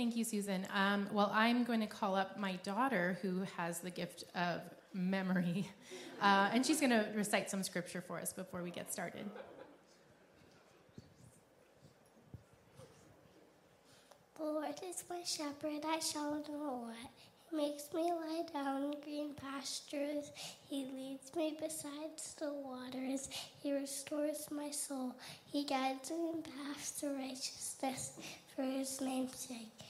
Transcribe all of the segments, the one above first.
Thank you, Susan. Um, well, I'm going to call up my daughter who has the gift of memory, uh, and she's going to recite some scripture for us before we get started. The Lord is my shepherd, I shall not want. He makes me lie down in green pastures. He leads me beside still waters. He restores my soul. He guides me in paths of righteousness for his name's sake.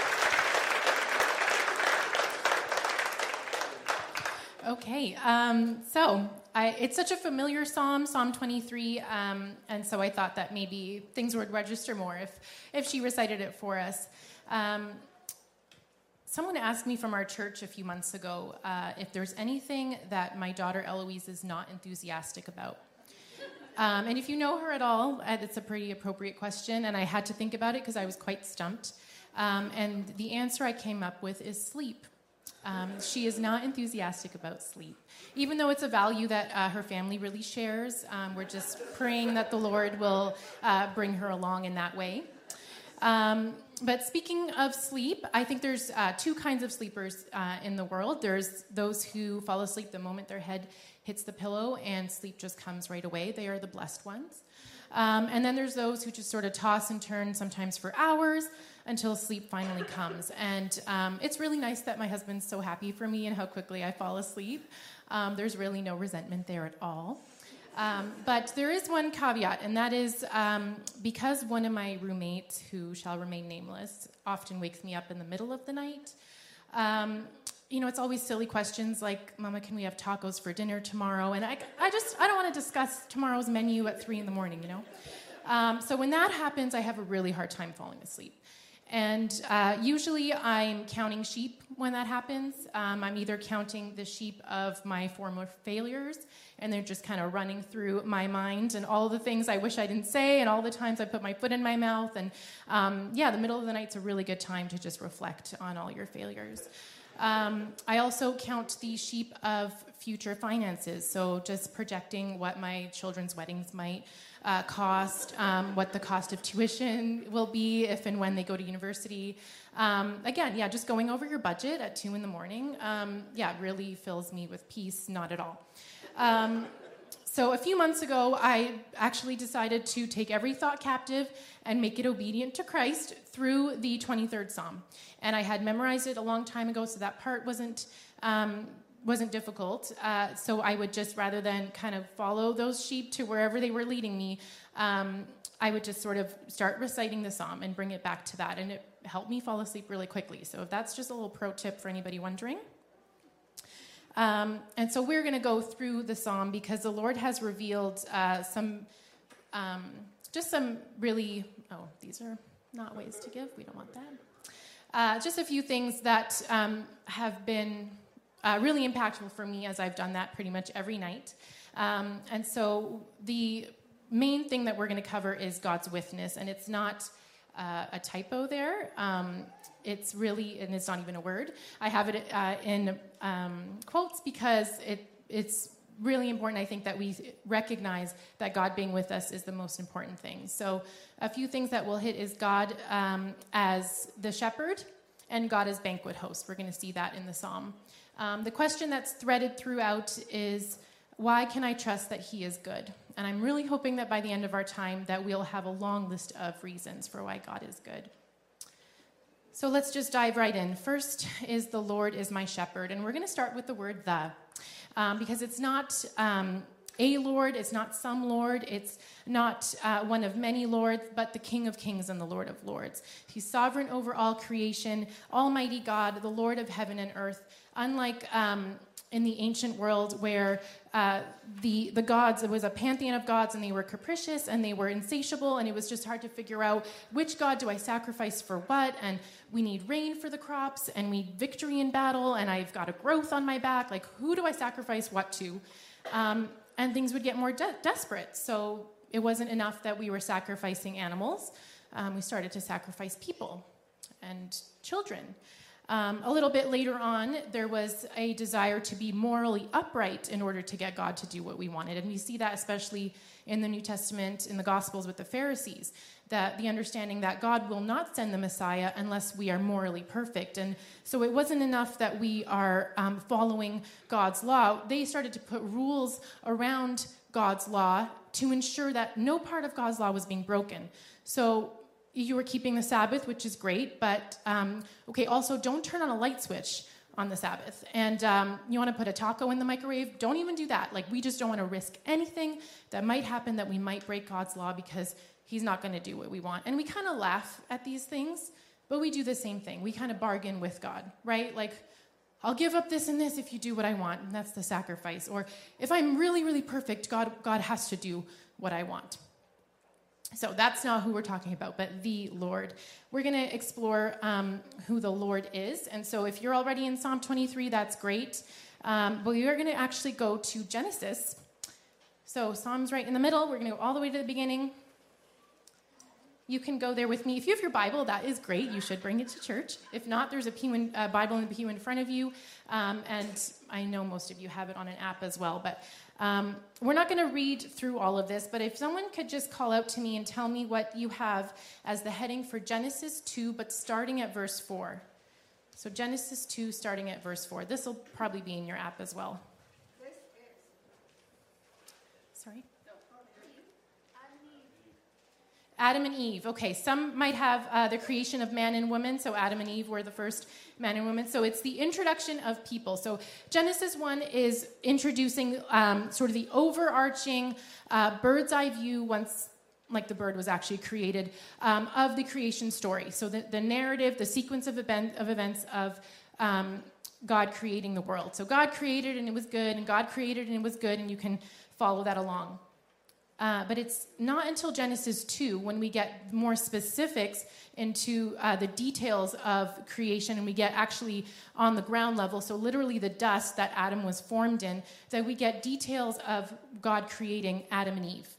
Okay, um, so I, it's such a familiar psalm, Psalm 23, um, and so I thought that maybe things would register more if, if she recited it for us. Um, someone asked me from our church a few months ago uh, if there's anything that my daughter Eloise is not enthusiastic about. Um, and if you know her at all, uh, it's a pretty appropriate question, and I had to think about it because I was quite stumped. Um, and the answer I came up with is sleep. Um, she is not enthusiastic about sleep, even though it's a value that uh, her family really shares. Um, we're just praying that the Lord will uh, bring her along in that way. Um, but speaking of sleep, I think there's uh, two kinds of sleepers uh, in the world. There's those who fall asleep the moment their head hits the pillow and sleep just comes right away. They are the blessed ones. Um, and then there's those who just sort of toss and turn, sometimes for hours, until sleep finally comes. And um, it's really nice that my husband's so happy for me and how quickly I fall asleep. Um, there's really no resentment there at all. Um, but there is one caveat, and that is um, because one of my roommates, who shall remain nameless, often wakes me up in the middle of the night. Um, you know, it's always silly questions like, Mama, can we have tacos for dinner tomorrow? And I, I just, I don't want to discuss tomorrow's menu at three in the morning, you know? Um, so when that happens, I have a really hard time falling asleep. And uh, usually I'm counting sheep when that happens. Um, I'm either counting the sheep of my former failures, and they're just kind of running through my mind, and all the things I wish I didn't say, and all the times I put my foot in my mouth. And um, yeah, the middle of the night's a really good time to just reflect on all your failures. Um, I also count the sheep of future finances, so just projecting what my children's weddings might uh, cost, um, what the cost of tuition will be if and when they go to university. Um, again, yeah, just going over your budget at two in the morning, um, yeah, really fills me with peace, not at all. Um, so a few months ago, I actually decided to take every thought captive and make it obedient to Christ through the 23rd Psalm. And I had memorized it a long time ago, so that part wasn't um, wasn't difficult. Uh, so I would just, rather than kind of follow those sheep to wherever they were leading me, um, I would just sort of start reciting the psalm and bring it back to that. And it helped me fall asleep really quickly. So if that's just a little pro tip for anybody wondering. Um, and so we're going to go through the psalm because the Lord has revealed uh, some, um, just some really, oh, these are not ways to give. We don't want that. Uh, just a few things that um, have been uh, really impactful for me as I've done that pretty much every night. Um, and so the main thing that we're going to cover is God's withness, and it's not uh, a typo there. Um, it's really, and it's not even a word. I have it uh, in um, quotes because it, it's really important, I think, that we recognize that God being with us is the most important thing. So, a few things that we'll hit is God um, as the shepherd and God as banquet host. We're going to see that in the psalm. Um, the question that's threaded throughout is why can I trust that He is good? And I'm really hoping that by the end of our time that we'll have a long list of reasons for why God is good. So let's just dive right in. First is the Lord is my shepherd, and we're going to start with the word the, um, because it's not um, a Lord, it's not some Lord, it's not uh, one of many lords, but the King of kings and the Lord of lords. He's sovereign over all creation, Almighty God, the Lord of heaven and earth. Unlike um, in the ancient world where uh, the, the gods, it was a pantheon of gods and they were capricious and they were insatiable and it was just hard to figure out which god do I sacrifice for what and we need rain for the crops and we need victory in battle and I've got a growth on my back. Like, who do I sacrifice what to? Um, and things would get more de- desperate. So it wasn't enough that we were sacrificing animals. Um, we started to sacrifice people and children. Um, a little bit later on, there was a desire to be morally upright in order to get God to do what we wanted. And we see that especially in the New Testament, in the Gospels with the Pharisees, that the understanding that God will not send the Messiah unless we are morally perfect. And so it wasn't enough that we are um, following God's law. They started to put rules around God's law to ensure that no part of God's law was being broken. So you were keeping the Sabbath, which is great, but um, okay, also don't turn on a light switch on the Sabbath. And um, you want to put a taco in the microwave? Don't even do that. Like, we just don't want to risk anything that might happen that we might break God's law because He's not going to do what we want. And we kind of laugh at these things, but we do the same thing. We kind of bargain with God, right? Like, I'll give up this and this if you do what I want. And that's the sacrifice. Or if I'm really, really perfect, God, God has to do what I want. So that's not who we're talking about, but the Lord. We're going to explore um, who the Lord is. And so if you're already in Psalm 23, that's great. Um, but we are going to actually go to Genesis. So Psalm's right in the middle. We're going to go all the way to the beginning. You can go there with me. If you have your Bible, that is great. You should bring it to church. If not, there's a pew uh, Bible in the pew in front of you. Um, and I know most of you have it on an app as well. But um, we're not going to read through all of this, but if someone could just call out to me and tell me what you have as the heading for Genesis 2, but starting at verse 4. So, Genesis 2, starting at verse 4. This will probably be in your app as well. Sorry? Adam and Eve. Okay, some might have uh, the creation of man and woman. So Adam and Eve were the first man and woman. So it's the introduction of people. So Genesis 1 is introducing um, sort of the overarching uh, bird's eye view once like the bird was actually created um, of the creation story. So the, the narrative, the sequence of, event, of events of um, God creating the world. So God created and it was good, and God created and it was good, and you can follow that along. Uh, but it's not until Genesis 2 when we get more specifics into uh, the details of creation and we get actually on the ground level, so literally the dust that Adam was formed in, that we get details of God creating Adam and Eve.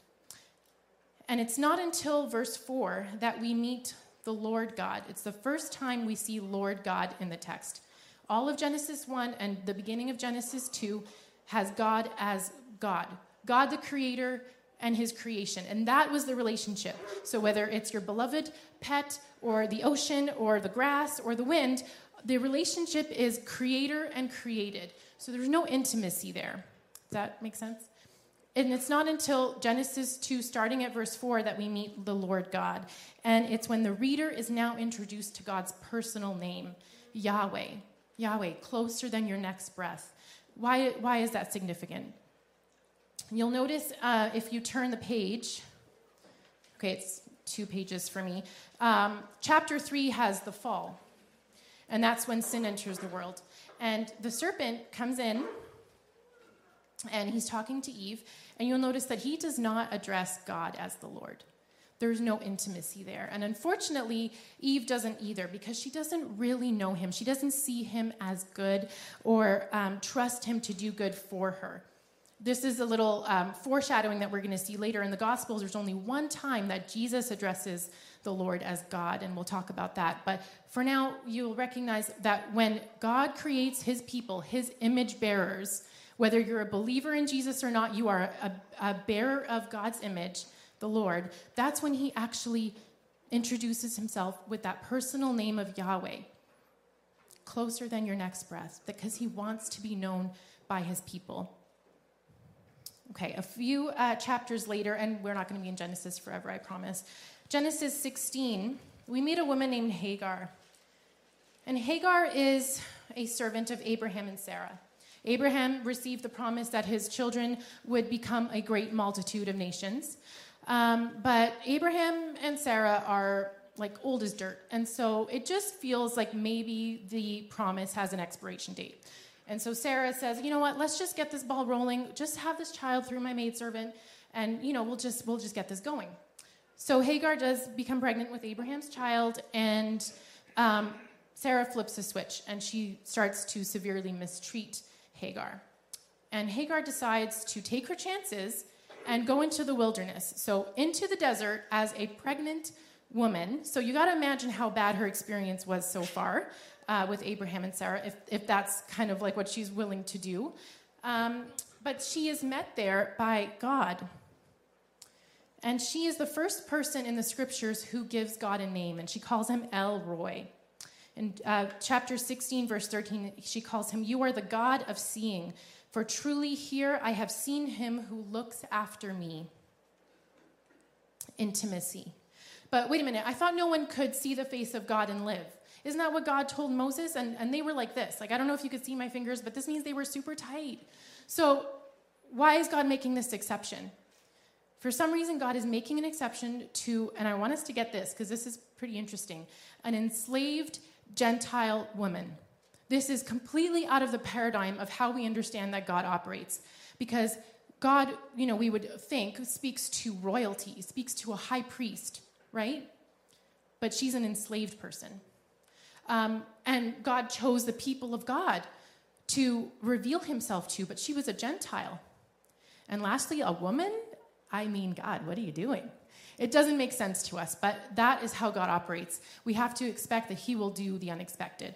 And it's not until verse 4 that we meet the Lord God. It's the first time we see Lord God in the text. All of Genesis 1 and the beginning of Genesis 2 has God as God. God the creator, and his creation. And that was the relationship. So whether it's your beloved pet or the ocean or the grass or the wind, the relationship is creator and created. So there's no intimacy there. Does that make sense? And it's not until Genesis 2, starting at verse 4, that we meet the Lord God. And it's when the reader is now introduced to God's personal name, Yahweh. Yahweh, closer than your next breath. Why, why is that significant? You'll notice uh, if you turn the page, okay, it's two pages for me. Um, chapter three has the fall, and that's when sin enters the world. And the serpent comes in, and he's talking to Eve, and you'll notice that he does not address God as the Lord. There's no intimacy there. And unfortunately, Eve doesn't either because she doesn't really know him. She doesn't see him as good or um, trust him to do good for her this is a little um, foreshadowing that we're going to see later in the Gospels. There's only one time that Jesus addresses the Lord as God, and we'll talk about that. But for now, you'll recognize that when God creates his people, his image bearers, whether you're a believer in Jesus or not, you are a, a bearer of God's image, the Lord. That's when he actually introduces himself with that personal name of Yahweh, closer than your next breath, because he wants to be known by his people. Okay, a few uh, chapters later, and we're not going to be in Genesis forever, I promise. Genesis 16, we meet a woman named Hagar. And Hagar is a servant of Abraham and Sarah. Abraham received the promise that his children would become a great multitude of nations. Um, but Abraham and Sarah are like old as dirt. And so it just feels like maybe the promise has an expiration date. And so Sarah says, you know what, let's just get this ball rolling, just have this child through my maidservant, and you know, we'll just we'll just get this going. So Hagar does become pregnant with Abraham's child, and um, Sarah flips a switch and she starts to severely mistreat Hagar. And Hagar decides to take her chances and go into the wilderness. So, into the desert as a pregnant woman. So, you got to imagine how bad her experience was so far uh, with Abraham and Sarah, if, if that's kind of like what she's willing to do. Um, but she is met there by God. And she is the first person in the scriptures who gives God a name, and she calls him El Roi. In uh, chapter 16, verse 13, she calls him, You are the God of seeing, for truly here I have seen him who looks after me. Intimacy. But wait a minute, I thought no one could see the face of God and live. Isn't that what God told Moses? And, and they were like this. Like, I don't know if you could see my fingers, but this means they were super tight. So, why is God making this exception? For some reason, God is making an exception to, and I want us to get this because this is pretty interesting, an enslaved Gentile woman. This is completely out of the paradigm of how we understand that God operates. Because God, you know, we would think speaks to royalty, speaks to a high priest, right? But she's an enslaved person. Um, and God chose the people of God to reveal himself to, but she was a Gentile. And lastly, a woman? I mean, God, what are you doing? It doesn't make sense to us, but that is how God operates. We have to expect that He will do the unexpected.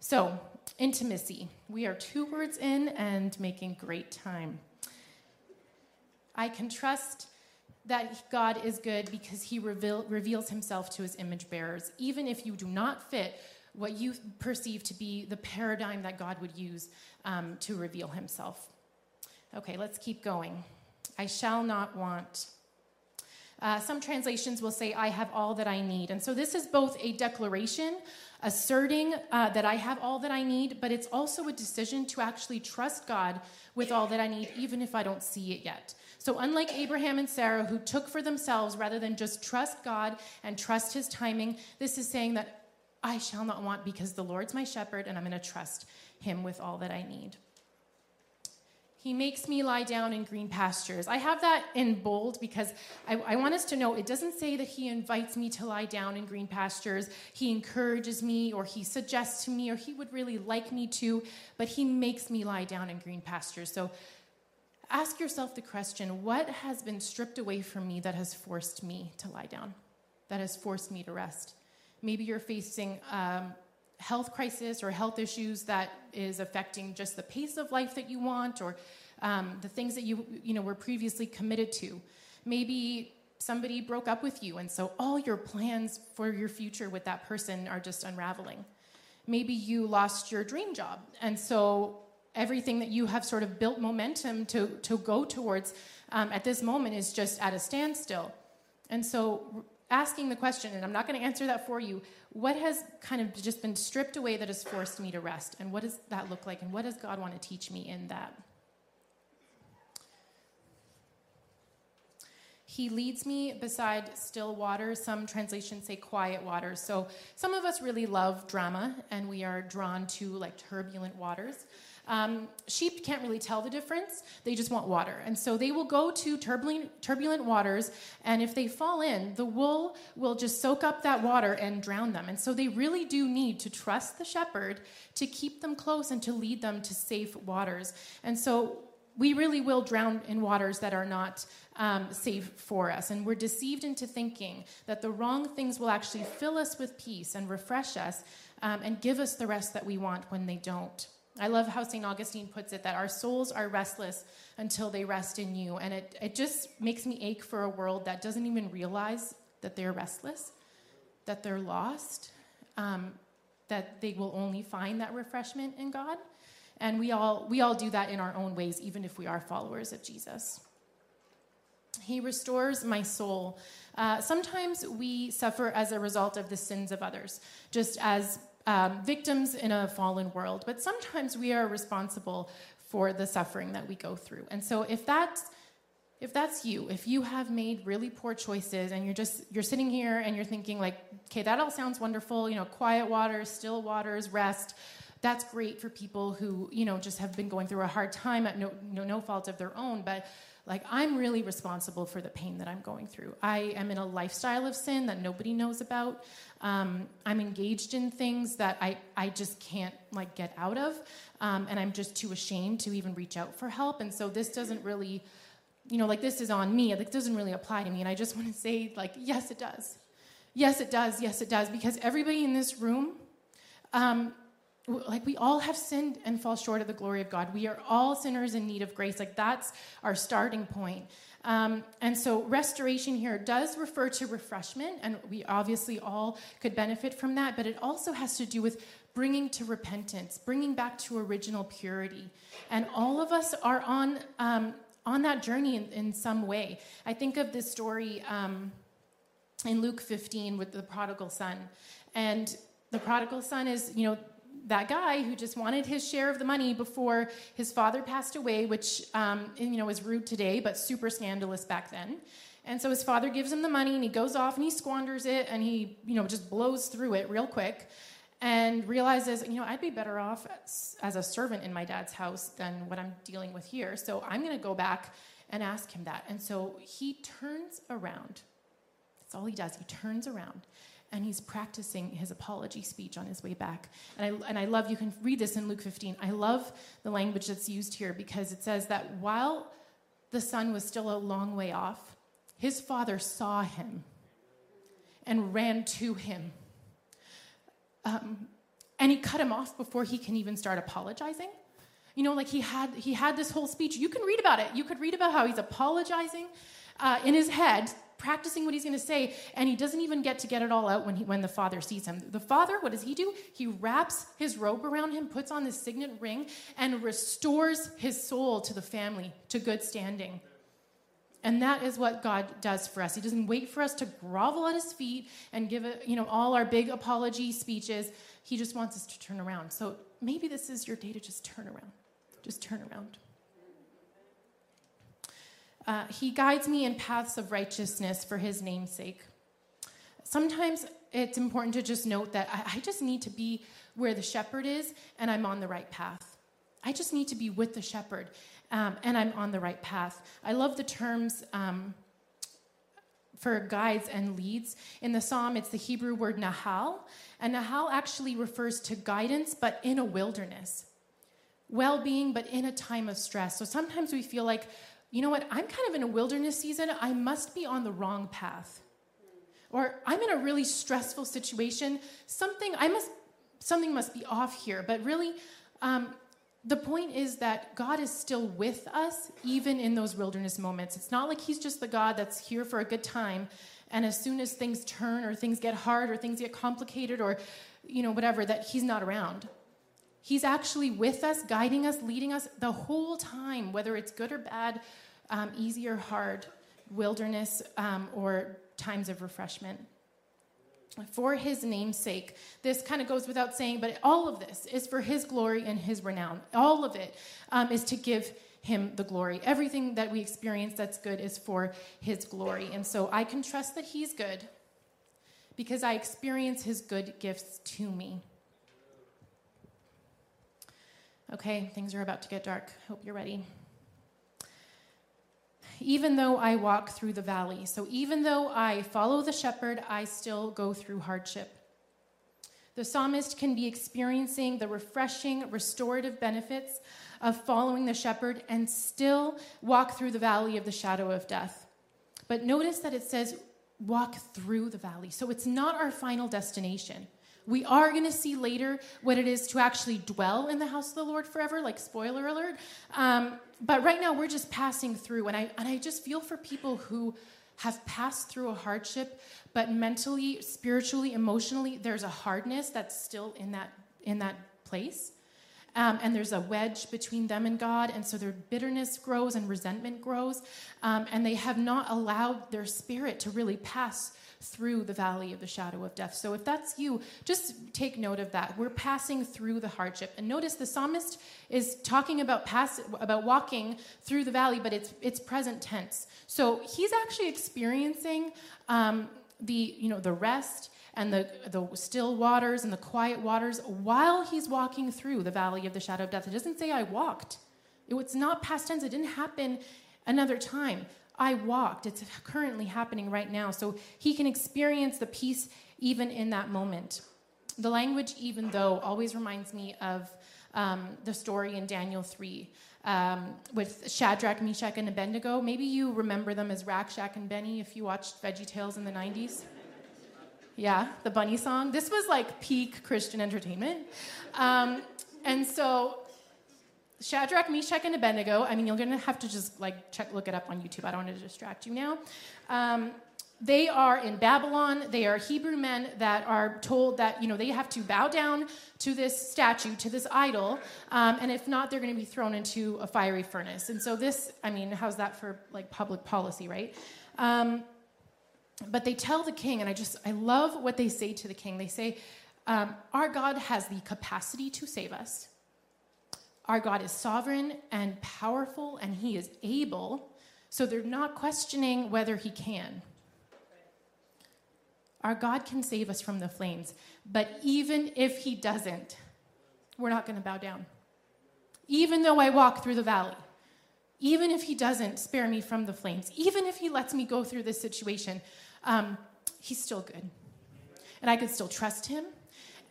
So, intimacy. We are two words in and making great time. I can trust that God is good because He reveal, reveals Himself to His image bearers, even if you do not fit what you perceive to be the paradigm that God would use um, to reveal Himself. Okay, let's keep going. I shall not want. Uh, some translations will say, I have all that I need. And so this is both a declaration asserting uh, that I have all that I need, but it's also a decision to actually trust God with all that I need, even if I don't see it yet. So, unlike Abraham and Sarah, who took for themselves rather than just trust God and trust his timing, this is saying that I shall not want because the Lord's my shepherd and I'm going to trust him with all that I need. He makes me lie down in green pastures. I have that in bold because I, I, want us to know it doesn't say that he invites me to lie down in green pastures. He encourages me or he suggests to me or he would really like me to, but he makes me lie down in green pastures. So ask yourself the question what has been stripped away from me that has forced me to lie down, that has forced me to rest? Maybe you're facing um, health crisis or health issues that is affecting just the pace of life that you want or um, the things that you you know were previously committed to. Maybe somebody broke up with you and so all your plans for your future with that person are just unraveling. Maybe you lost your dream job and so everything that you have sort of built momentum to, to go towards um, at this moment is just at a standstill. And so asking the question, and I'm not going to answer that for you, what has kind of just been stripped away that has forced me to rest? And what does that look like? And what does God want to teach me in that? He leads me beside still water. Some translations say quiet waters. So some of us really love drama and we are drawn to like turbulent waters. Um, sheep can't really tell the difference. They just want water. And so they will go to turbulent, turbulent waters, and if they fall in, the wool will just soak up that water and drown them. And so they really do need to trust the shepherd to keep them close and to lead them to safe waters. And so we really will drown in waters that are not um, safe for us. And we're deceived into thinking that the wrong things will actually fill us with peace and refresh us um, and give us the rest that we want when they don't. I love how St. Augustine puts it that our souls are restless until they rest in you. And it, it just makes me ache for a world that doesn't even realize that they're restless, that they're lost, um, that they will only find that refreshment in God. And we all, we all do that in our own ways, even if we are followers of Jesus. He restores my soul. Uh, sometimes we suffer as a result of the sins of others, just as um, victims in a fallen world, but sometimes we are responsible for the suffering that we go through. And so if that's if that's you, if you have made really poor choices and you're just you're sitting here and you're thinking like, okay, that all sounds wonderful, you know, quiet waters, still waters, rest. That's great for people who, you know, just have been going through a hard time at no no, no fault of their own, but like I'm really responsible for the pain that I'm going through. I am in a lifestyle of sin that nobody knows about. Um, I'm engaged in things that I, I just can't like get out of, um, and I'm just too ashamed to even reach out for help. And so this doesn't really you know, like this is on me. Like, doesn't really apply to me. And I just want to say, like, yes, it does. Yes, it does. Yes, it does. Because everybody in this room, um, like we all have sinned and fall short of the glory of God. We are all sinners in need of grace. Like that's our starting point. Um, and so restoration here does refer to refreshment, and we obviously all could benefit from that, but it also has to do with bringing to repentance, bringing back to original purity. And all of us are on um, on that journey in, in some way. I think of this story um, in Luke 15 with the prodigal son. And the prodigal son is, you know, that guy who just wanted his share of the money before his father passed away, which, um, you know, is rude today, but super scandalous back then. And so his father gives him the money and he goes off and he squanders it and he, you know, just blows through it real quick and realizes, you know, I'd be better off as, as a servant in my dad's house than what I'm dealing with here. So I'm going to go back and ask him that. And so he turns around. That's all he does. He turns around and he's practicing his apology speech on his way back. And I, and I love, you can read this in Luke 15. I love the language that's used here because it says that while the son was still a long way off, his father saw him and ran to him um, and he cut him off before he can even start apologizing. You know, like he had he had this whole speech. You can read about it. You could read about how he's apologizing uh, in his head, practicing what he's going to say, and he doesn't even get to get it all out when he when the father sees him. The father, what does he do? He wraps his robe around him, puts on this signet ring, and restores his soul to the family to good standing. And that is what God does for us. He doesn't wait for us to grovel at his feet and give you know, all our big apology speeches. He just wants us to turn around. So maybe this is your day to just turn around. Just turn around. Uh, he guides me in paths of righteousness for his name's sake. Sometimes it's important to just note that I, I just need to be where the shepherd is and I'm on the right path. I just need to be with the shepherd um, and I'm on the right path. I love the terms um, for guides and leads. In the psalm, it's the Hebrew word nahal, and nahal actually refers to guidance, but in a wilderness. Well being, but in a time of stress. So sometimes we feel like, you know what, I'm kind of in a wilderness season, I must be on the wrong path. Or I'm in a really stressful situation, something, I must, something must be off here. But really, um, the point is that God is still with us, even in those wilderness moments. It's not like He's just the God that's here for a good time, and as soon as things turn or things get hard or things get complicated or, you know, whatever, that He's not around. He's actually with us, guiding us, leading us the whole time, whether it's good or bad, um, easy or hard, wilderness um, or times of refreshment for his name's sake. This kind of goes without saying, but all of this is for his glory and his renown. All of it um, is to give him the glory. Everything that we experience that's good is for his glory. And so I can trust that he's good because I experience his good gifts to me. Okay, things are about to get dark. Hope you're ready even though I walk through the valley. So even though I follow the shepherd, I still go through hardship. The psalmist can be experiencing the refreshing, restorative benefits of following the shepherd and still walk through the valley of the shadow of death. But notice that it says walk through the valley. So it's not our final destination. We are going to see later what it is to actually dwell in the house of the Lord forever, like spoiler alert. Um, but right now, we're just passing through. And I, and I just feel for people who have passed through a hardship, but mentally, spiritually, emotionally, there's a hardness that's still in that, in that place. Um, and there's a wedge between them and God, and so their bitterness grows and resentment grows, um, and they have not allowed their spirit to really pass through the valley of the shadow of death. So if that's you, just take note of that. We're passing through the hardship. And notice the psalmist is talking about pass about walking through the valley, but it's it's present tense. So he's actually experiencing um, the you know the rest and the, the still waters and the quiet waters while he's walking through the valley of the shadow of death. It doesn't say I walked. It, It's not past tense. It didn't happen another time. I walked. It's currently happening right now. So he can experience the peace even in that moment. The language, even though, always reminds me of um, the story in Daniel 3 um, with Shadrach, Meshach, and Abednego. Maybe you remember them as Rack, Shack, and Benny if you watched Veggie Tales in the 90s. Yeah, the bunny song. This was like peak Christian entertainment. Um, and so Shadrach, Meshach, and Abednego. I mean, you're going to have to just like check, look it up on YouTube. I don't want to distract you now. Um, they are in Babylon. They are Hebrew men that are told that you know they have to bow down to this statue, to this idol, um, and if not, they're going to be thrown into a fiery furnace. And so this, I mean, how's that for like public policy, right? Um, but they tell the king, and I just I love what they say to the king. They say, um, "Our God has the capacity to save us." Our God is sovereign and powerful, and He is able. So they're not questioning whether He can. Our God can save us from the flames. But even if He doesn't, we're not going to bow down. Even though I walk through the valley, even if He doesn't spare me from the flames, even if He lets me go through this situation, um, He's still good. And I can still trust Him,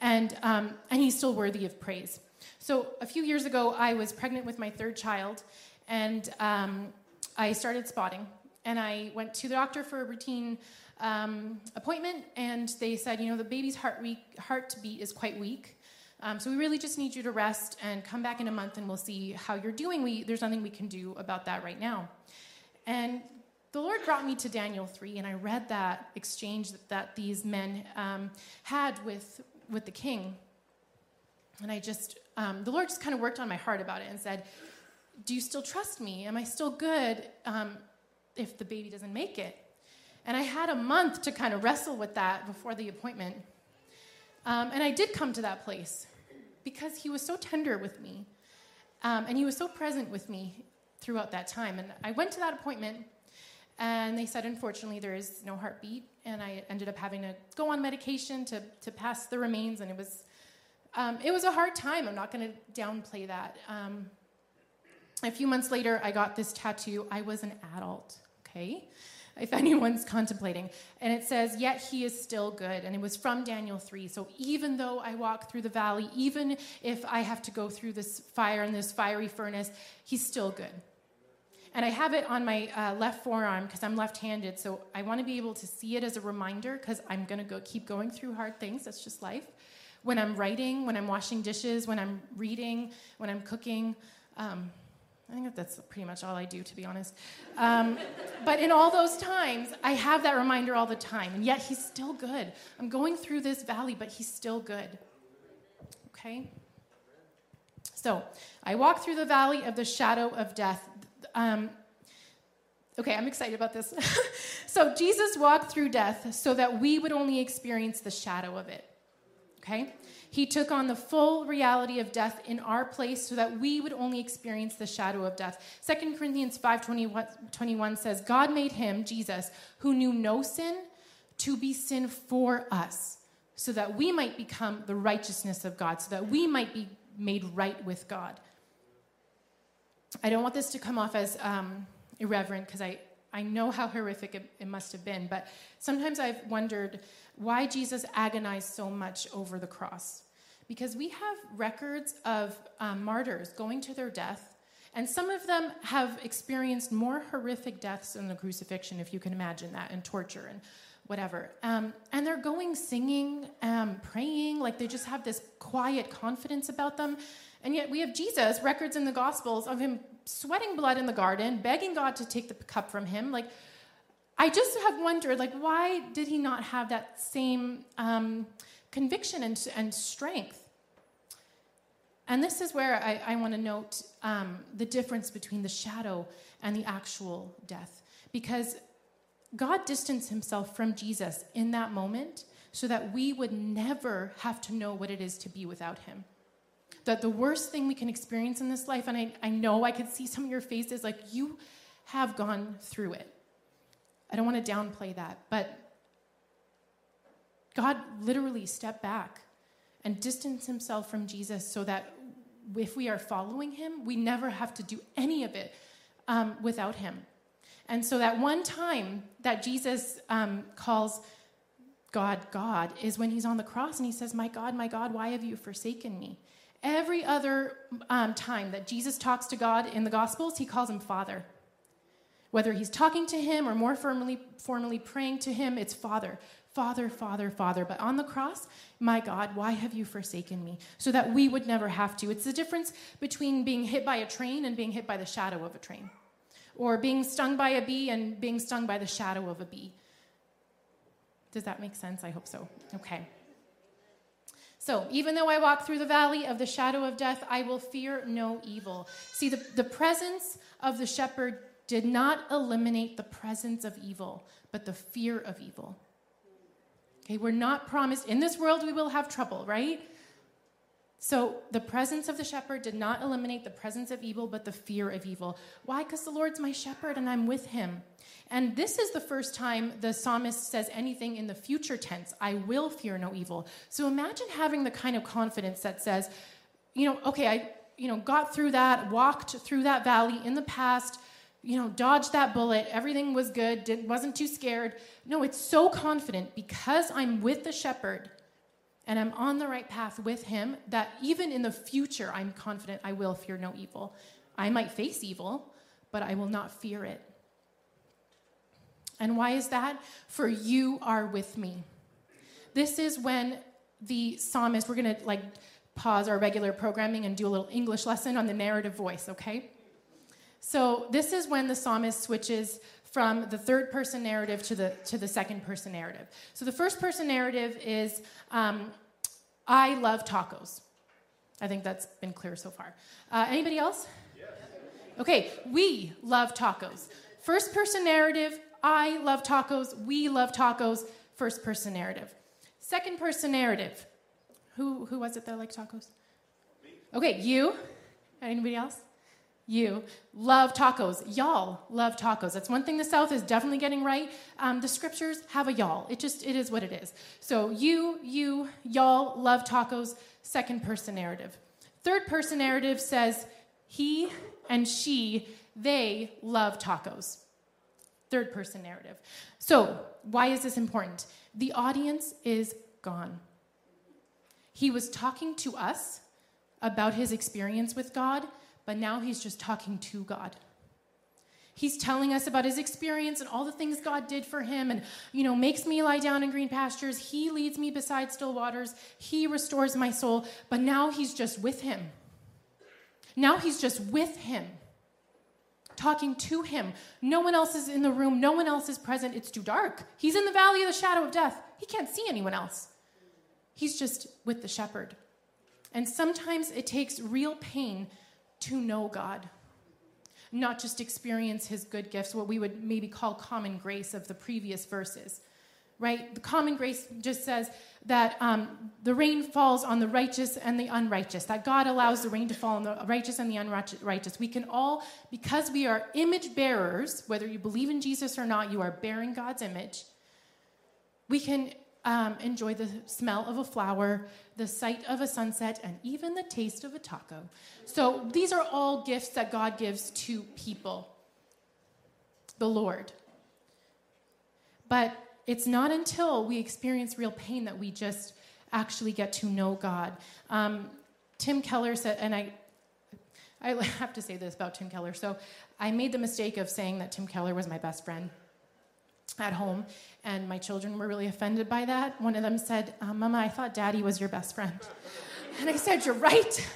and, um, and He's still worthy of praise. So a few years ago, I was pregnant with my third child, and um, I started spotting. And I went to the doctor for a routine um, appointment, and they said, you know, the baby's heart weak, heartbeat is quite weak. Um, so we really just need you to rest and come back in a month, and we'll see how you're doing. We, there's nothing we can do about that right now. And the Lord brought me to Daniel 3, and I read that exchange that, that these men um, had with, with the king. And I just um, the Lord just kind of worked on my heart about it and said, Do you still trust me? Am I still good um, if the baby doesn't make it? And I had a month to kind of wrestle with that before the appointment. Um, and I did come to that place because he was so tender with me um, and he was so present with me throughout that time. And I went to that appointment and they said, unfortunately, there is no heartbeat. And I ended up having to go on medication to, to pass the remains, and it was um, it was a hard time. I'm not going to downplay that. Um, a few months later, I got this tattoo. I was an adult, okay? If anyone's contemplating. And it says, Yet he is still good. And it was from Daniel 3. So even though I walk through the valley, even if I have to go through this fire and this fiery furnace, he's still good. And I have it on my uh, left forearm because I'm left handed. So I want to be able to see it as a reminder because I'm going to go keep going through hard things. That's just life when I'm writing, when I'm washing dishes, when I'm reading, when I'm cooking. Um, I think that's pretty much all I do, to be honest. Um, but in all those times, I have that reminder all the time. And yet, He's still good. I'm going through this valley, but He's still good. Okay? So, I walk through the valley of the shadow of death. Um, okay, I'm excited about this. so, Jesus walked through death so that we would only experience the shadow of it okay? He took on the full reality of death in our place so that we would only experience the shadow of death. 2 Corinthians 5:21 says, God made him, Jesus, who knew no sin, to be sin for us, so that we might become the righteousness of God, so that we might be made right with God. I don't want this to come off as um, irreverent because I, I know how horrific it, it must have been, but sometimes I've wondered why Jesus agonized so much over the cross. Because we have records of um, martyrs going to their death, and some of them have experienced more horrific deaths than the crucifixion, if you can imagine that, and torture and whatever. Um, and they're going singing, um, praying, like they just have this quiet confidence about them. And yet we have Jesus, records in the Gospels of him sweating blood in the garden, begging God to take the cup from him. Like, I just have wondered, like, why did he not have that same um, conviction and, and strength? and this is where I, I want to note um, the difference between the shadow and the actual death. Because God distanced himself from Jesus in that moment so that we would never have to know what it is to be without him. That the worst thing we can experience in this life, and I, I know I could see some of your faces like you have gone through it. I don't want to downplay that, but God literally stepped back and distanced himself from Jesus so that if we are following him, we never have to do any of it um, without him. And so that one time that Jesus um, calls God God is when he's on the cross and he says, My God, my God, why have you forsaken me? Every other um, time that Jesus talks to God in the Gospels, he calls him Father. Whether he's talking to him or more formally, formally praying to him, it's Father. Father, Father, Father. But on the cross, my God, why have you forsaken me? So that we would never have to. It's the difference between being hit by a train and being hit by the shadow of a train, or being stung by a bee and being stung by the shadow of a bee. Does that make sense? I hope so. Okay. So, even though I walk through the valley of the shadow of death, I will fear no evil. See, the, the presence of the shepherd did not eliminate the presence of evil, but the fear of evil. Okay, we're not promised in this world we will have trouble, right? So the presence of the shepherd did not eliminate the presence of evil, but the fear of evil. Why? Because the Lord's my shepherd and I'm with him. And this is the first time the psalmist says anything in the future tense I will fear no evil. So imagine having the kind of confidence that says, you know, okay, I you know, got through that, walked through that valley in the past, you know, dodged that bullet, everything was good, didn't, wasn't too scared. No, it's so confident because I'm with the shepherd and I'm on the right path with him that even in the future, I'm confident I will fear no evil. I might face evil, but I will not fear it. And why is that? For you are with me. This is when the psalmist, we're going to like pause our regular programming and do a little English lesson on the narrative voice, okay? So this is when the psalmist switches from the third person narrative to the to the second person narrative. So the first person narrative is um, I love tacos. I think that's been clear so far. Uh, anybody else? Yes. Okay, we love tacos. First person narrative I love tacos, we love tacos. First person narrative. Second person narrative. Who who was it that liked tacos? Me. Okay, you. Anybody else? You love tacos. Y'all love tacos. That's one thing the South is definitely getting right. Um, the scriptures have a y'all. It just, it is what it is. So you, you, y'all love tacos. Second person narrative. Third person narrative says he and she, they love tacos. Third person narrative. So why is this important? The audience is gone. He was talking to us about his experience with God but now he's just talking to God. He's telling us about his experience and all the things God did for him and, you know, makes me lie down in green pastures. He leads me beside still waters. He restores my soul. But now he's just with him. Now he's just with him, talking to him. No one else is in the room. No one else is present. It's too dark. He's in the valley of the shadow of death. He can't see anyone else. He's just with the shepherd. And sometimes it takes real pain to know God, not just experience his good gifts, what we would maybe call common grace of the previous verses. Right? The common grace just says that um, the rain falls on the righteous and the unrighteous, that God allows the rain to fall on the righteous and the unrighteous. We can all, because we are image bearers, whether you believe in Jesus or not, you are bearing God's image. We can um, enjoy the smell of a flower, the sight of a sunset, and even the taste of a taco. So these are all gifts that God gives to people, the Lord. But it's not until we experience real pain that we just actually get to know God. Um, Tim Keller said, and I, I have to say this about Tim Keller. So I made the mistake of saying that Tim Keller was my best friend at home, and my children were really offended by that. One of them said, uh, Mama, I thought daddy was your best friend. And I said, You're right.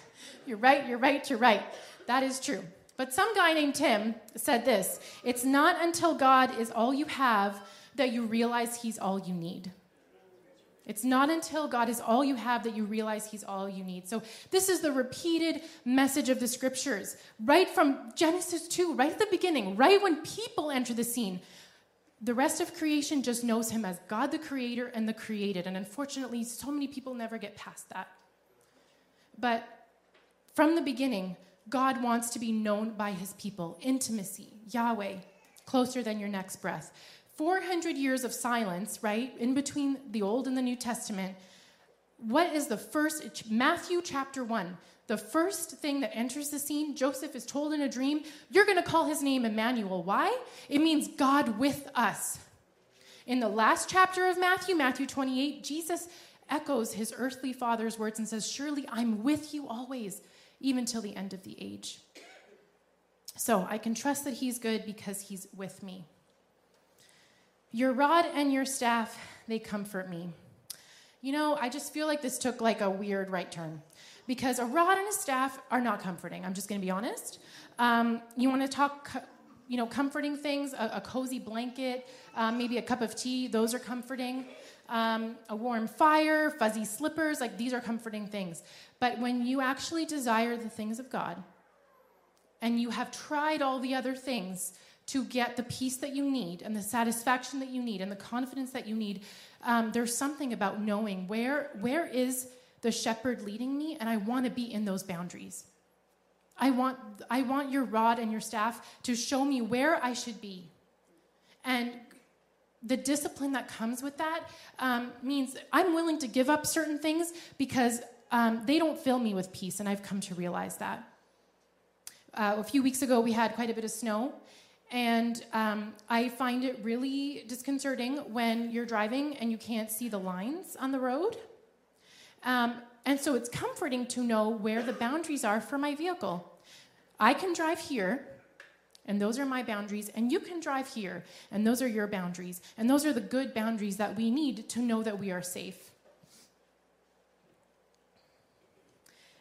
You're right, you're right, you're right. That is true. But some guy named Tim said this It's not until God is all you have that you realize he's all you need. It's not until God is all you have that you realize He's all you need. So, this is the repeated message of the scriptures, right from Genesis 2, right at the beginning, right when people enter the scene. The rest of creation just knows Him as God the Creator and the created. And unfortunately, so many people never get past that. But from the beginning, God wants to be known by His people intimacy, Yahweh, closer than your next breath. 400 years of silence, right, in between the Old and the New Testament. What is the first, Matthew chapter 1, the first thing that enters the scene, Joseph is told in a dream, you're going to call his name Emmanuel. Why? It means God with us. In the last chapter of Matthew, Matthew 28, Jesus echoes his earthly father's words and says, Surely I'm with you always, even till the end of the age. So I can trust that he's good because he's with me. Your rod and your staff, they comfort me. You know, I just feel like this took like a weird right turn because a rod and a staff are not comforting. I'm just going to be honest. Um, you want to talk, you know, comforting things, a, a cozy blanket, um, maybe a cup of tea, those are comforting. Um, a warm fire, fuzzy slippers, like these are comforting things. But when you actually desire the things of God and you have tried all the other things, to get the peace that you need and the satisfaction that you need and the confidence that you need um, there's something about knowing where where is the shepherd leading me and i want to be in those boundaries. I want i want your rod and your staff to show me where i should be. And the discipline that comes with that um, means i'm willing to give up certain things because um, they don't fill me with peace and i've come to realize that. Uh, a few weeks ago we had quite a bit of snow and um, I find it really disconcerting when you're driving and you can't see the lines on the road. Um, and so it's comforting to know where the boundaries are for my vehicle. I can drive here, and those are my boundaries, and you can drive here, and those are your boundaries. And those are the good boundaries that we need to know that we are safe.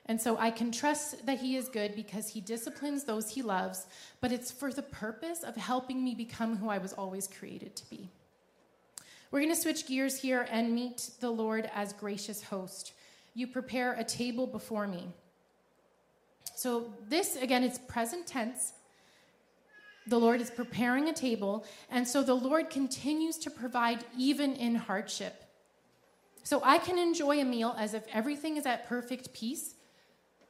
And so I can trust that He is good because He disciplines those He loves, but it's for the purpose of helping me become who I was always created to be. We're going to switch gears here and meet the Lord as gracious host. You prepare a table before me. So, this again, it's present tense. The Lord is preparing a table, and so the Lord continues to provide even in hardship. So I can enjoy a meal as if everything is at perfect peace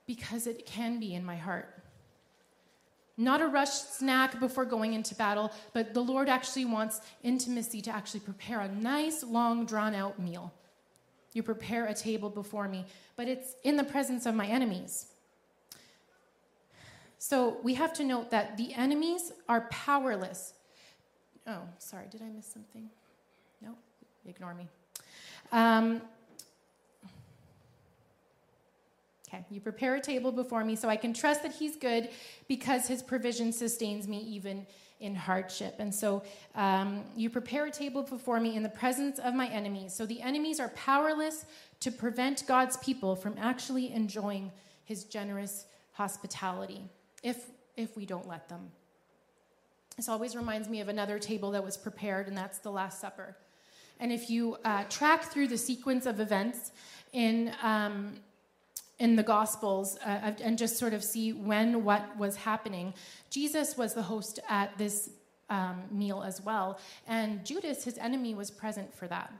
because it can be in my heart. Not a rushed snack before going into battle, but the Lord actually wants intimacy to actually prepare a nice, long, drawn out meal. You prepare a table before me, but it's in the presence of my enemies. So we have to note that the enemies are powerless. Oh, sorry, did I miss something? No, ignore me. Um, Okay, you prepare a table before me so I can trust that He's good because His provision sustains me even in hardship. And so um, you prepare a table before me in the presence of my enemies. So the enemies are powerless to prevent God's people from actually enjoying His generous hospitality if, if we don't let them. This always reminds me of another table that was prepared, and that's the Last Supper. And if you uh, track through the sequence of events in um, in the Gospels uh, and just sort of see when what was happening. Jesus was the host at this um, meal as well, and Judas, his enemy, was present for that.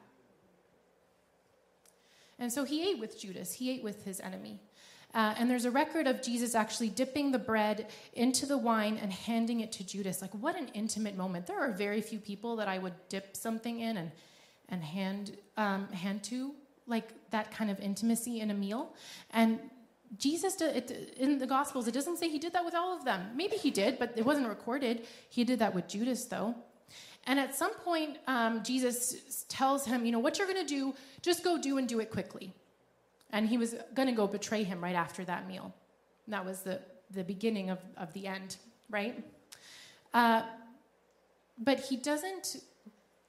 And so he ate with Judas, he ate with his enemy. Uh, and there's a record of Jesus actually dipping the bread into the wine and handing it to Judas. Like, what an intimate moment. There are very few people that I would dip something in and, and hand, um, hand to like that kind of intimacy in a meal. And Jesus, did, it, in the Gospels, it doesn't say he did that with all of them. Maybe he did, but it wasn't recorded. He did that with Judas, though. And at some point, um, Jesus tells him, you know, what you're going to do, just go do and do it quickly. And he was going to go betray him right after that meal. And that was the, the beginning of, of the end, right? Uh, but he doesn't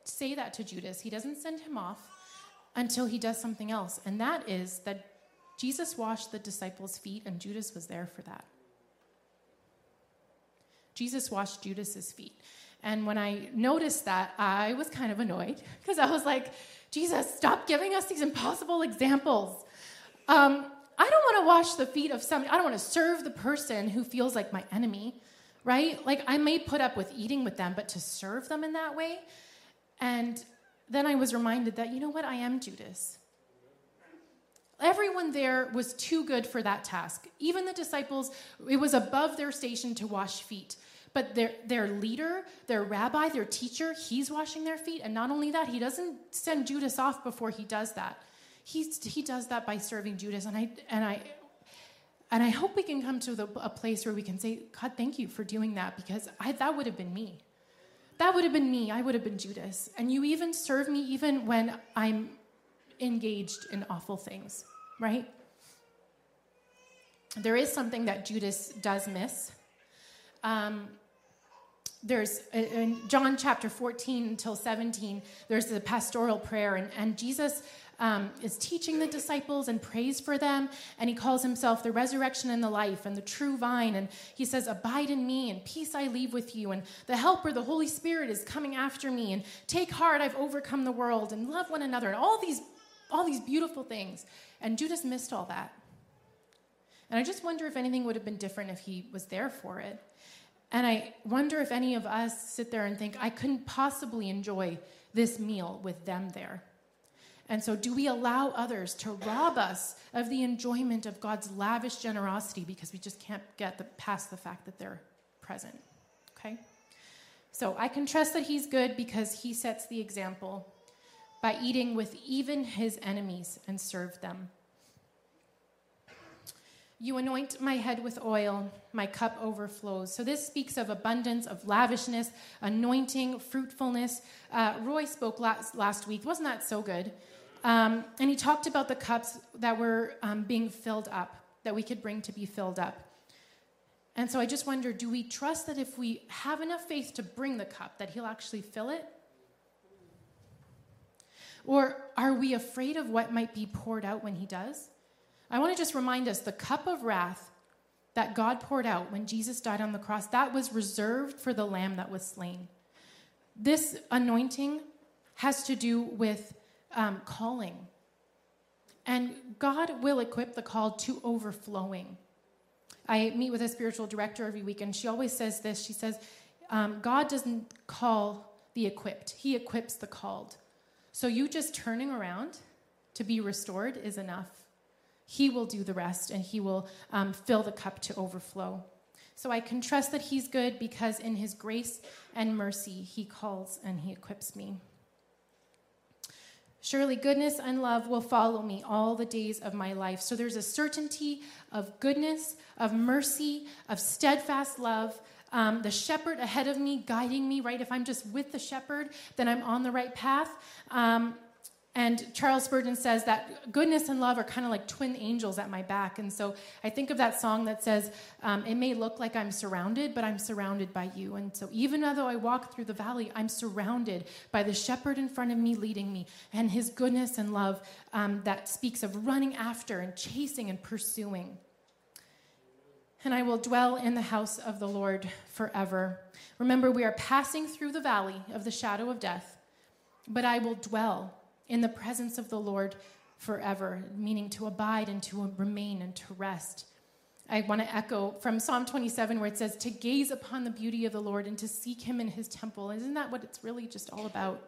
say that to Judas. He doesn't send him off until he does something else. And that is that Jesus washed the disciples' feet, and Judas was there for that. Jesus washed Judas's feet. And when I noticed that, I was kind of annoyed because I was like, Jesus, stop giving us these impossible examples. Um, I don't want to wash the feet of somebody, I don't want to serve the person who feels like my enemy, right? Like I may put up with eating with them, but to serve them in that way. And then I was reminded that, you know what, I am Judas. Everyone there was too good for that task. Even the disciples, it was above their station to wash feet. But their, their leader, their rabbi, their teacher, he's washing their feet. And not only that, he doesn't send Judas off before he does that. He's, he does that by serving Judas. And I, and I, and I hope we can come to the, a place where we can say, God, thank you for doing that because I, that would have been me. That would have been me. I would have been Judas. And you even serve me even when I'm engaged in awful things, right? There is something that Judas does miss. Um, there's in John chapter 14 until 17, there's the pastoral prayer, and, and Jesus um, is teaching the disciples and prays for them, and he calls himself the resurrection and the life and the true vine. And he says, Abide in me, and peace I leave with you. And the Helper, the Holy Spirit, is coming after me. And take heart, I've overcome the world, and love one another, and all these, all these beautiful things. And Judas missed all that. And I just wonder if anything would have been different if he was there for it. And I wonder if any of us sit there and think, I couldn't possibly enjoy this meal with them there. And so, do we allow others to rob us of the enjoyment of God's lavish generosity because we just can't get the, past the fact that they're present? Okay? So, I can trust that He's good because He sets the example by eating with even His enemies and serve them. You anoint my head with oil, my cup overflows. So, this speaks of abundance, of lavishness, anointing, fruitfulness. Uh, Roy spoke last, last week. Wasn't that so good? Um, and he talked about the cups that were um, being filled up, that we could bring to be filled up. And so I just wonder do we trust that if we have enough faith to bring the cup, that he'll actually fill it? Or are we afraid of what might be poured out when he does? I want to just remind us the cup of wrath that God poured out when Jesus died on the cross, that was reserved for the lamb that was slain. This anointing has to do with um, calling. And God will equip the called to overflowing. I meet with a spiritual director every week, and she always says this. She says, um, God doesn't call the equipped, He equips the called. So you just turning around to be restored is enough. He will do the rest and he will um, fill the cup to overflow. So I can trust that he's good because in his grace and mercy, he calls and he equips me. Surely goodness and love will follow me all the days of my life. So there's a certainty of goodness, of mercy, of steadfast love. Um, the shepherd ahead of me, guiding me, right? If I'm just with the shepherd, then I'm on the right path. Um, and Charles Spurgeon says that goodness and love are kind of like twin angels at my back. And so I think of that song that says, um, It may look like I'm surrounded, but I'm surrounded by you. And so even though I walk through the valley, I'm surrounded by the shepherd in front of me leading me and his goodness and love um, that speaks of running after and chasing and pursuing. And I will dwell in the house of the Lord forever. Remember, we are passing through the valley of the shadow of death, but I will dwell in the presence of the Lord forever, meaning to abide and to remain and to rest. I want to echo from Psalm 27 where it says, to gaze upon the beauty of the Lord and to seek him in his temple. Isn't that what it's really just all about?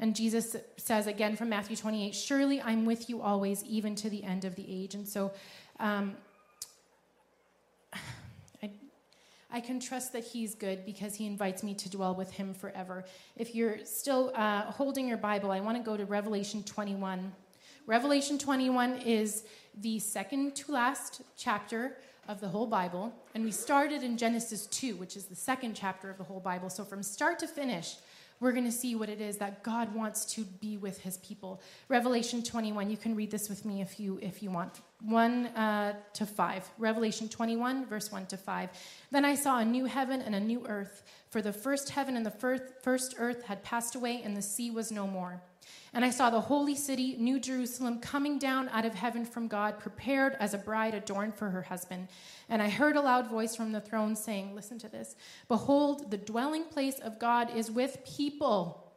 And Jesus says again from Matthew 28, Surely I'm with you always, even to the end of the age. And so um, I can trust that He's good because He invites me to dwell with Him forever. If you're still uh, holding your Bible, I want to go to Revelation 21. Revelation 21 is the second to last chapter of the whole Bible, and we started in Genesis 2, which is the second chapter of the whole Bible. So from start to finish, we're going to see what it is that God wants to be with his people. Revelation 21, you can read this with me if you if you want. 1 uh, to 5. Revelation 21 verse 1 to 5. Then I saw a new heaven and a new earth, for the first heaven and the first earth had passed away and the sea was no more. And I saw the holy city, New Jerusalem, coming down out of heaven from God, prepared as a bride adorned for her husband. And I heard a loud voice from the throne saying, Listen to this Behold, the dwelling place of God is with people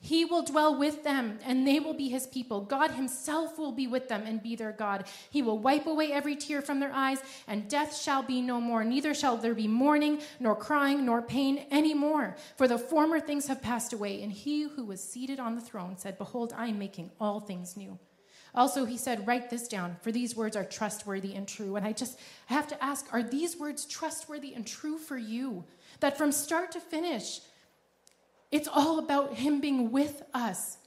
he will dwell with them, and they will be his people. God himself will be with them and be their God. He will wipe away every tear from their eyes, and death shall be no more. Neither shall there be mourning, nor crying, nor pain any more. For the former things have passed away. And he who was seated on the throne said, Behold, I am making all things new. Also, he said, Write this down, for these words are trustworthy and true. And I just I have to ask, are these words trustworthy and true for you? That from start to finish, it's all about Him being with us.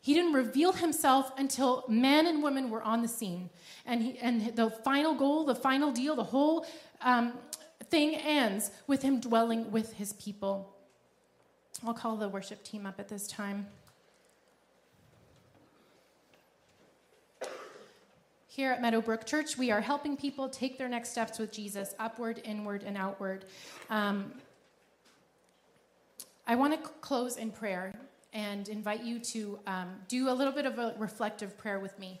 He didn't reveal Himself until man and woman were on the scene. And, he, and the final goal, the final deal, the whole um, thing ends with Him dwelling with His people. I'll call the worship team up at this time. Here at Meadowbrook Church, we are helping people take their next steps with Jesus, upward, inward, and outward. Um, I want to close in prayer and invite you to um, do a little bit of a reflective prayer with me.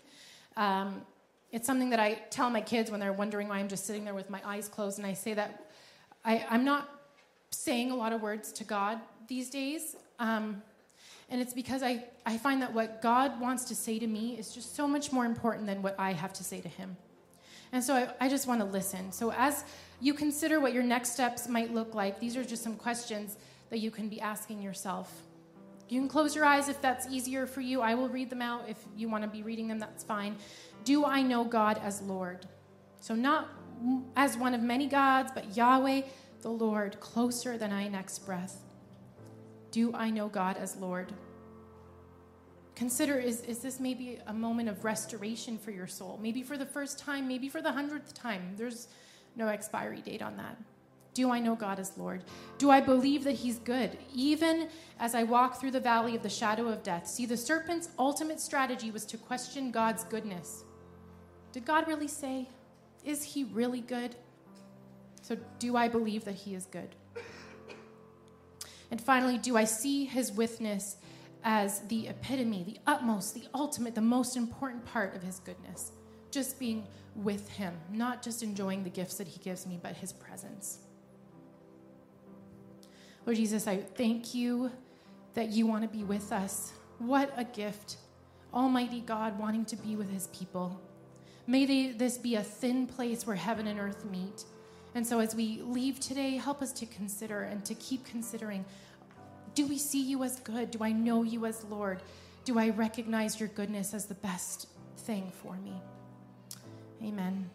Um, it's something that I tell my kids when they're wondering why I'm just sitting there with my eyes closed, and I say that I, am not saying a lot of words to God these days. Um, and it's because I, I find that what God wants to say to me is just so much more important than what I have to say to Him. And so I, I just want to listen. So as you consider what your next steps might look like, these are just some questions that you can be asking yourself. You can close your eyes if that's easier for you. I will read them out. If you want to be reading them, that's fine. Do I know God as Lord? So, not as one of many gods, but Yahweh, the Lord, closer than I next breath. Do I know God as Lord? Consider is, is this maybe a moment of restoration for your soul? Maybe for the first time, maybe for the hundredth time. There's no expiry date on that. Do I know God as Lord? Do I believe that He's good, even as I walk through the valley of the shadow of death? See, the serpent's ultimate strategy was to question God's goodness. Did God really say? Is He really good? So, do I believe that He is good? And finally, do I see His withness as the epitome, the utmost, the ultimate, the most important part of His goodness? Just being with Him, not just enjoying the gifts that He gives me, but His presence. Lord Jesus, I thank you that you want to be with us. What a gift. Almighty God wanting to be with his people. May they, this be a thin place where heaven and earth meet. And so as we leave today, help us to consider and to keep considering do we see you as good? Do I know you as Lord? Do I recognize your goodness as the best thing for me? Amen.